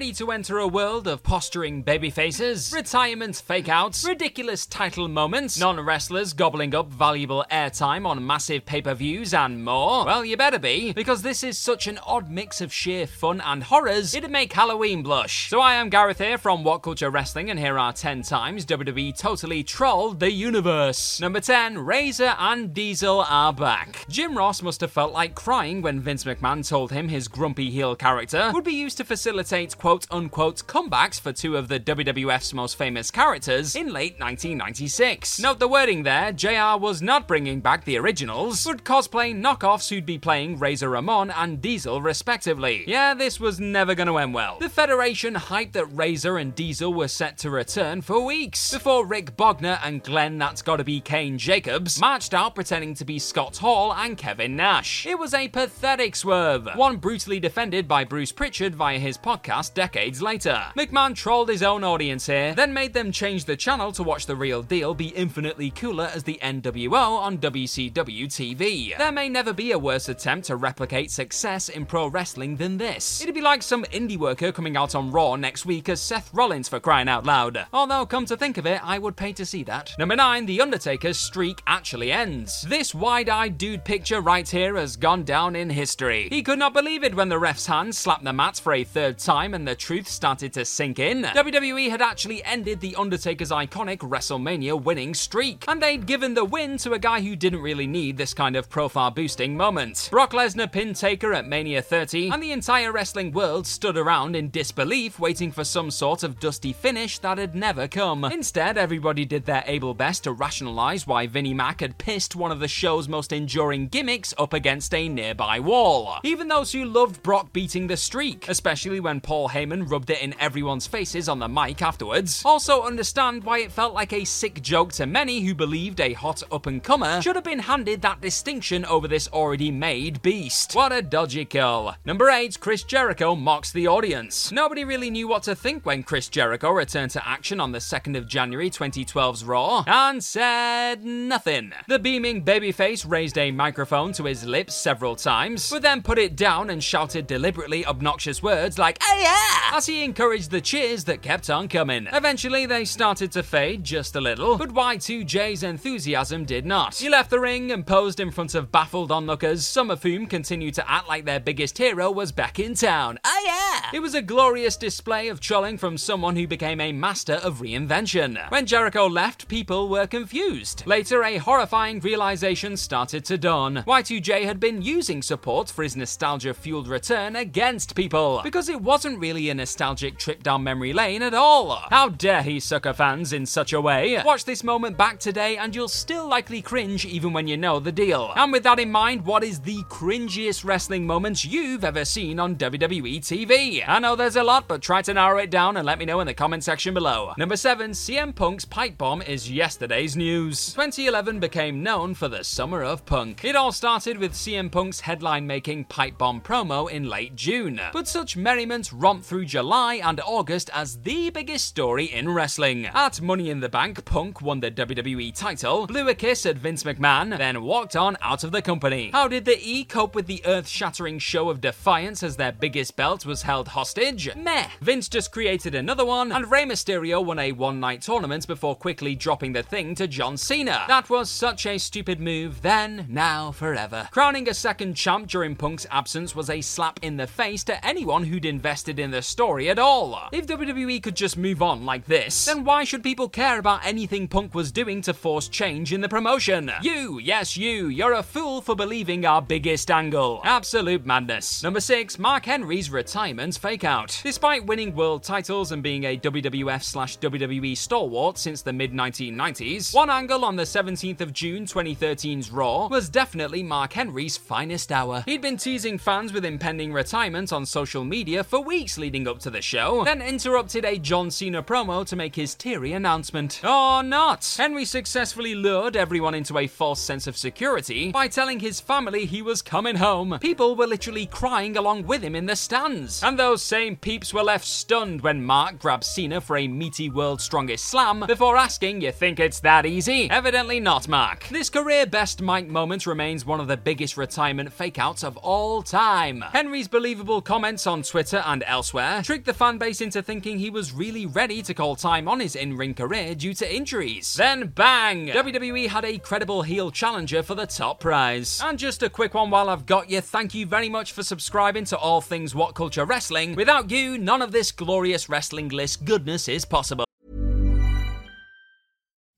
Ready to enter a world of posturing babyfaces, retirement fake-outs, ridiculous title moments, non-wrestlers gobbling up valuable airtime on massive pay-per-views, and more? Well, you better be, because this is such an odd mix of sheer fun and horrors, it'd make Halloween blush. So I am Gareth here from What Culture Wrestling, and here are 10 times WWE totally trolled the universe. Number 10, Razor and Diesel are back. Jim Ross must have felt like crying when Vince McMahon told him his grumpy heel character would be used to facilitate quote unquote comebacks for two of the WWF's most famous characters in late 1996. Note the wording there JR was not bringing back the originals, but cosplay knockoffs who'd be playing Razor Ramon and Diesel respectively. Yeah, this was never gonna end well. The Federation hyped that Razor and Diesel were set to return for weeks before Rick Bognar and Glenn That's Gotta Be Kane Jacobs marched out pretending to be Scott Hall and Kevin Nash. It was a pathetic swerve, one brutally defended by Bruce Pritchard via his podcast decades later. McMahon trolled his own audience here, then made them change the channel to watch the real deal be infinitely cooler as the NWO on WCW TV. There may never be a worse attempt to replicate success in pro wrestling than this. It'd be like some indie worker coming out on Raw next week as Seth Rollins for crying out loud. Although, come to think of it, I would pay to see that. Number 9, The Undertaker's streak actually ends. This wide eyed dude picture right here has gone down in history. He could not believe it when the ref's hand slapped the mat for a third time and the truth started to sink in. WWE had actually ended The Undertaker's iconic WrestleMania winning streak, and they'd given the win to a guy who didn't really need this kind of profile boosting moment. Brock Lesnar pinned Taker at Mania 30, and the entire wrestling world stood around in disbelief waiting for some sort of dusty finish that had never come. Instead, everybody did their able best to rationalize why Vinnie Mac had pissed one of the show's most enduring gimmicks up against a nearby wall. Even those who loved Brock beating the streak, especially when Paul Heyman rubbed it in everyone's faces on the mic afterwards, also understand why it felt like a sick joke to many who believed a hot up and comer should have been handed that distinction over this already made beast. What a dodgy kill. Number 8, Chris Jericho mocks the audience. Nobody really knew what to think when Chris Jericho returned to action on the 2nd of January 2012's Raw and said nothing. The beaming babyface raised a microphone to his lips several times, but then put it down and shouted deliberately obnoxious words like, hey yeah, as he encouraged the cheers that kept on coming. Eventually, they started to fade just a little, but Y2J's enthusiasm did not. He left the ring and posed in front of baffled onlookers, some of whom continued to act like their biggest hero was back in town. Oh yeah! It was a glorious display of trolling from someone who became a master of reinvention. When Jericho left, people were confused. Later, a horrifying realization started to dawn. Y2J had been using support for his nostalgia fueled return against people, because it wasn't really a nostalgic trip down memory lane at all. How dare he sucker fans in such a way? Watch this moment back today and you'll still likely cringe even when you know the deal. And with that in mind, what is the cringiest wrestling moments you've ever seen on WWE TV? I know there's a lot, but try to narrow it down and let me know in the comment section below. Number 7, CM Punk's pipe bomb is yesterday's news. 2011 became known for the summer of punk. It all started with CM Punk's headline making pipe bomb promo in late June. But such merriment robbed romp through July and August as the biggest story in wrestling. At Money in the Bank, Punk won the WWE title, blew a kiss at Vince McMahon, then walked on out of the company. How did the E cope with the earth shattering show of defiance as their biggest belt was held hostage? Meh. Vince just created another one, and Rey Mysterio won a one night tournament before quickly dropping the thing to John Cena. That was such a stupid move then, now, forever. Crowning a second champ during Punk's absence was a slap in the face to anyone who'd invested in the story at all. If WWE could just move on like this, then why should people care about anything Punk was doing to force change in the promotion? You, yes, you, you're a fool for believing our biggest angle. Absolute madness. Number 6, Mark Henry's retirement fake out. Despite winning world titles and being a WWF slash WWE stalwart since the mid 1990s, one angle on the 17th of June 2013's Raw was definitely Mark Henry's finest hour. He'd been teasing fans with impending retirement on social media for weeks leading up to the show, then interrupted a John Cena promo to make his teary announcement. Or not! Henry successfully lured everyone into a false sense of security by telling his family he was coming home. People were literally crying along with him in the stands, and those same peeps were left stunned when Mark grabbed Cena for a meaty world's strongest slam before asking, You think it's that easy? Evidently not, Mark. This career best mic moment remains one of the biggest retirement fakeouts of all time. Henry's believable comments on Twitter and elsewhere tricked the fanbase into thinking he was really ready to call time on his in ring career due to injuries. Then bang! WWE had a credible heel challenger for the top prize. And just a quick one while I've got you, thank you very much for subscribing to All Things What Culture Wrestling. Without you, none of this glorious wrestling list goodness is possible.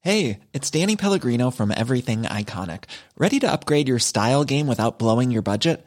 Hey, it's Danny Pellegrino from Everything Iconic. Ready to upgrade your style game without blowing your budget?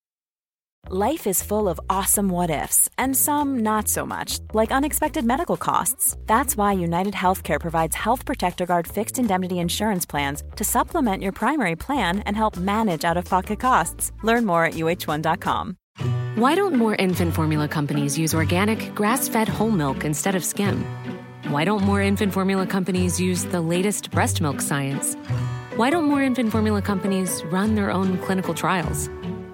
Life is full of awesome what ifs, and some not so much, like unexpected medical costs. That's why United Healthcare provides Health Protector Guard fixed indemnity insurance plans to supplement your primary plan and help manage out of pocket costs. Learn more at uh1.com. Why don't more infant formula companies use organic, grass fed whole milk instead of skim? Why don't more infant formula companies use the latest breast milk science? Why don't more infant formula companies run their own clinical trials?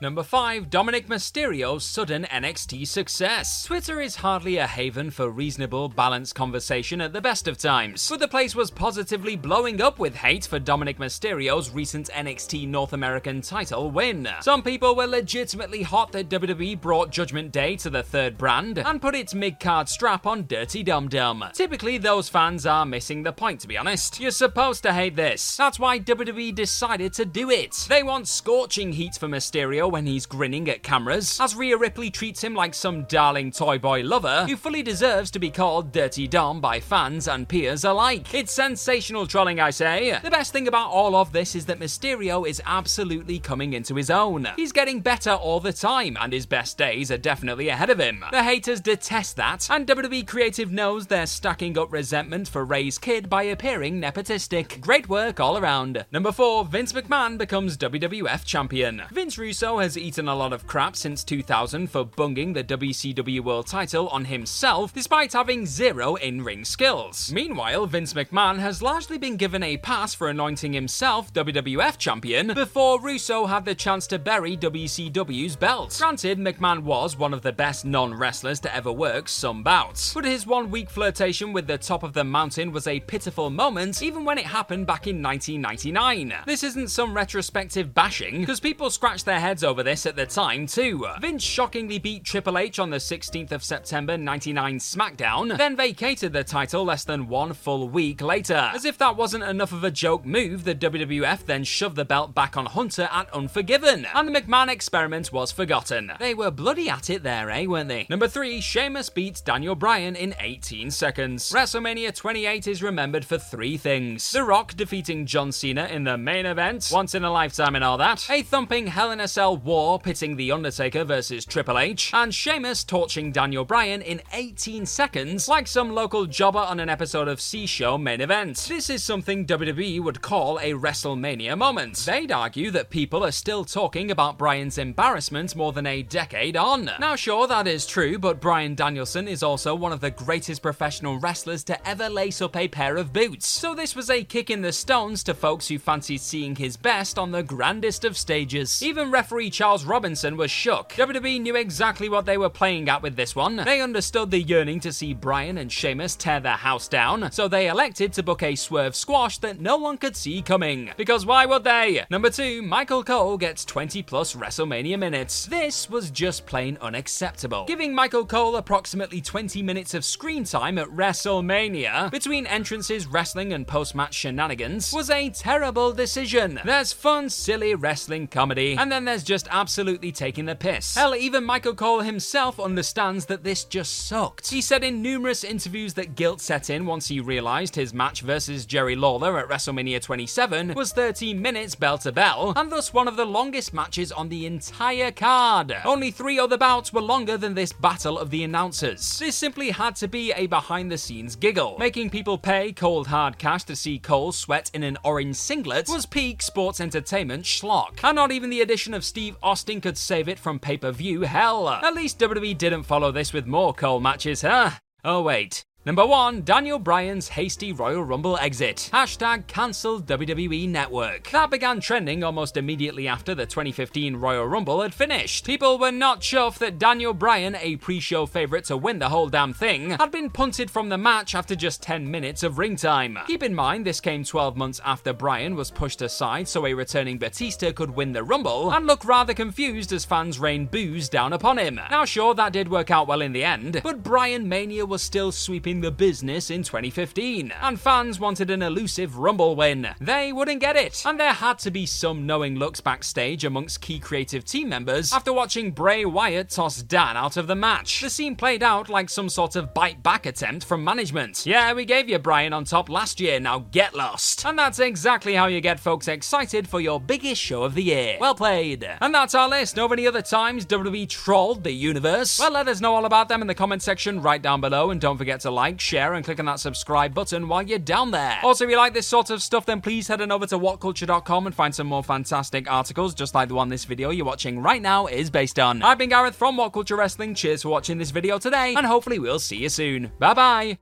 Number 5, Dominik Mysterio's sudden NXT success. Twitter is hardly a haven for reasonable, balanced conversation at the best of times, but the place was positively blowing up with hate for Dominik Mysterio's recent NXT North American title win. Some people were legitimately hot that WWE brought Judgment Day to the third brand and put its mid-card strap on Dirty Dum Dum. Typically, those fans are missing the point, to be honest. You're supposed to hate this. That's why WWE decided to do it. They want scorching heat for Mysterio when he's grinning at cameras, as Rhea Ripley treats him like some darling toy boy lover who fully deserves to be called Dirty Dom by fans and peers alike. It's sensational trolling, I say. The best thing about all of this is that Mysterio is absolutely coming into his own. He's getting better all the time, and his best days are definitely ahead of him. The haters detest that, and WWE Creative knows they're stacking up resentment for Rey's kid by appearing nepotistic. Great work all around. Number 4, Vince McMahon becomes WWF champion. Vince Russo has eaten a lot of crap since 2000 for bunging the WCW World title on himself despite having zero in ring skills. Meanwhile, Vince McMahon has largely been given a pass for anointing himself WWF champion before Russo had the chance to bury WCW's belt. Granted, McMahon was one of the best non wrestlers to ever work some bouts, but his one week flirtation with the top of the mountain was a pitiful moment even when it happened back in 1999. This isn't some retrospective bashing, because people scratch their heads heads over this at the time, too. Vince shockingly beat Triple H on the 16th of September 99 SmackDown, then vacated the title less than one full week later. As if that wasn't enough of a joke move, the WWF then shoved the belt back on Hunter at Unforgiven, and the McMahon experiment was forgotten. They were bloody at it there, eh, weren't they? Number 3, Sheamus beats Daniel Bryan in 18 seconds. WrestleMania 28 is remembered for three things The Rock defeating John Cena in the main event, once in a lifetime and all that, a thumping Hell in a Cell war pitting The Undertaker versus Triple H, and Sheamus torching Daniel Bryan in 18 seconds, like some local jobber on an episode of C Show main event. This is something WWE would call a WrestleMania moment. They'd argue that people are still talking about Bryan's embarrassment more than a decade on. Now, sure, that is true, but Bryan Danielson is also one of the greatest professional wrestlers to ever lace up a pair of boots. So this was a kick in the stones to folks who fancied seeing his best on the grandest of stages. Even referee Charles Robinson was shook. WWE knew exactly what they were playing at with this one. They understood the yearning to see Bryan and Sheamus tear their house down, so they elected to book a swerve squash that no one could see coming. Because why would they? Number 2, Michael Cole gets 20 plus WrestleMania minutes. This was just plain unacceptable. Giving Michael Cole approximately 20 minutes of screen time at WrestleMania between entrances, wrestling, and post match shenanigans was a terrible decision. There's fun, silly wrestling comedy, and then there's just absolutely taking the piss. Hell, even Michael Cole himself understands that this just sucked. He said in numerous interviews that guilt set in once he realized his match versus Jerry Lawler at WrestleMania 27 was 13 minutes bell to bell, and thus one of the longest matches on the entire card. Only three other bouts were longer than this battle of the announcers. This simply had to be a behind the scenes giggle. Making people pay cold hard cash to see Cole sweat in an orange singlet was peak sports entertainment schlock. And not even the addition of Steve Austin could save it from pay per view hell. Uh, at least WWE didn't follow this with more Cole matches, huh? Oh, wait. Number 1, Daniel Bryan's hasty Royal Rumble exit. Hashtag cancel WWE Network. That began trending almost immediately after the 2015 Royal Rumble had finished. People were not chuffed that Daniel Bryan, a pre-show favourite to win the whole damn thing, had been punted from the match after just 10 minutes of ring time. Keep in mind, this came 12 months after Bryan was pushed aside so a returning Batista could win the Rumble, and look rather confused as fans rained boos down upon him. Now sure, that did work out well in the end, but Bryan Mania was still sweeping the business in 2015, and fans wanted an elusive Rumble win. They wouldn't get it, and there had to be some knowing looks backstage amongst key creative team members after watching Bray Wyatt toss Dan out of the match. The scene played out like some sort of bite back attempt from management. Yeah, we gave you Bryan on top last year, now get lost. And that's exactly how you get folks excited for your biggest show of the year. Well played. And that's our list. Know any other times WWE trolled the universe? Well, let us know all about them in the comment section right down below, and don't forget to like, share, and click on that subscribe button while you're down there. Also, if you like this sort of stuff, then please head on over to whatculture.com and find some more fantastic articles, just like the one this video you're watching right now is based on. I've been Gareth from What Culture Wrestling. Cheers for watching this video today, and hopefully we'll see you soon. Bye bye.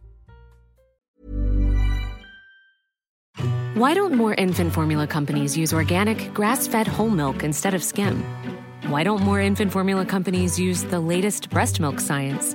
Why don't more infant formula companies use organic, grass fed whole milk instead of skim? Why don't more infant formula companies use the latest breast milk science?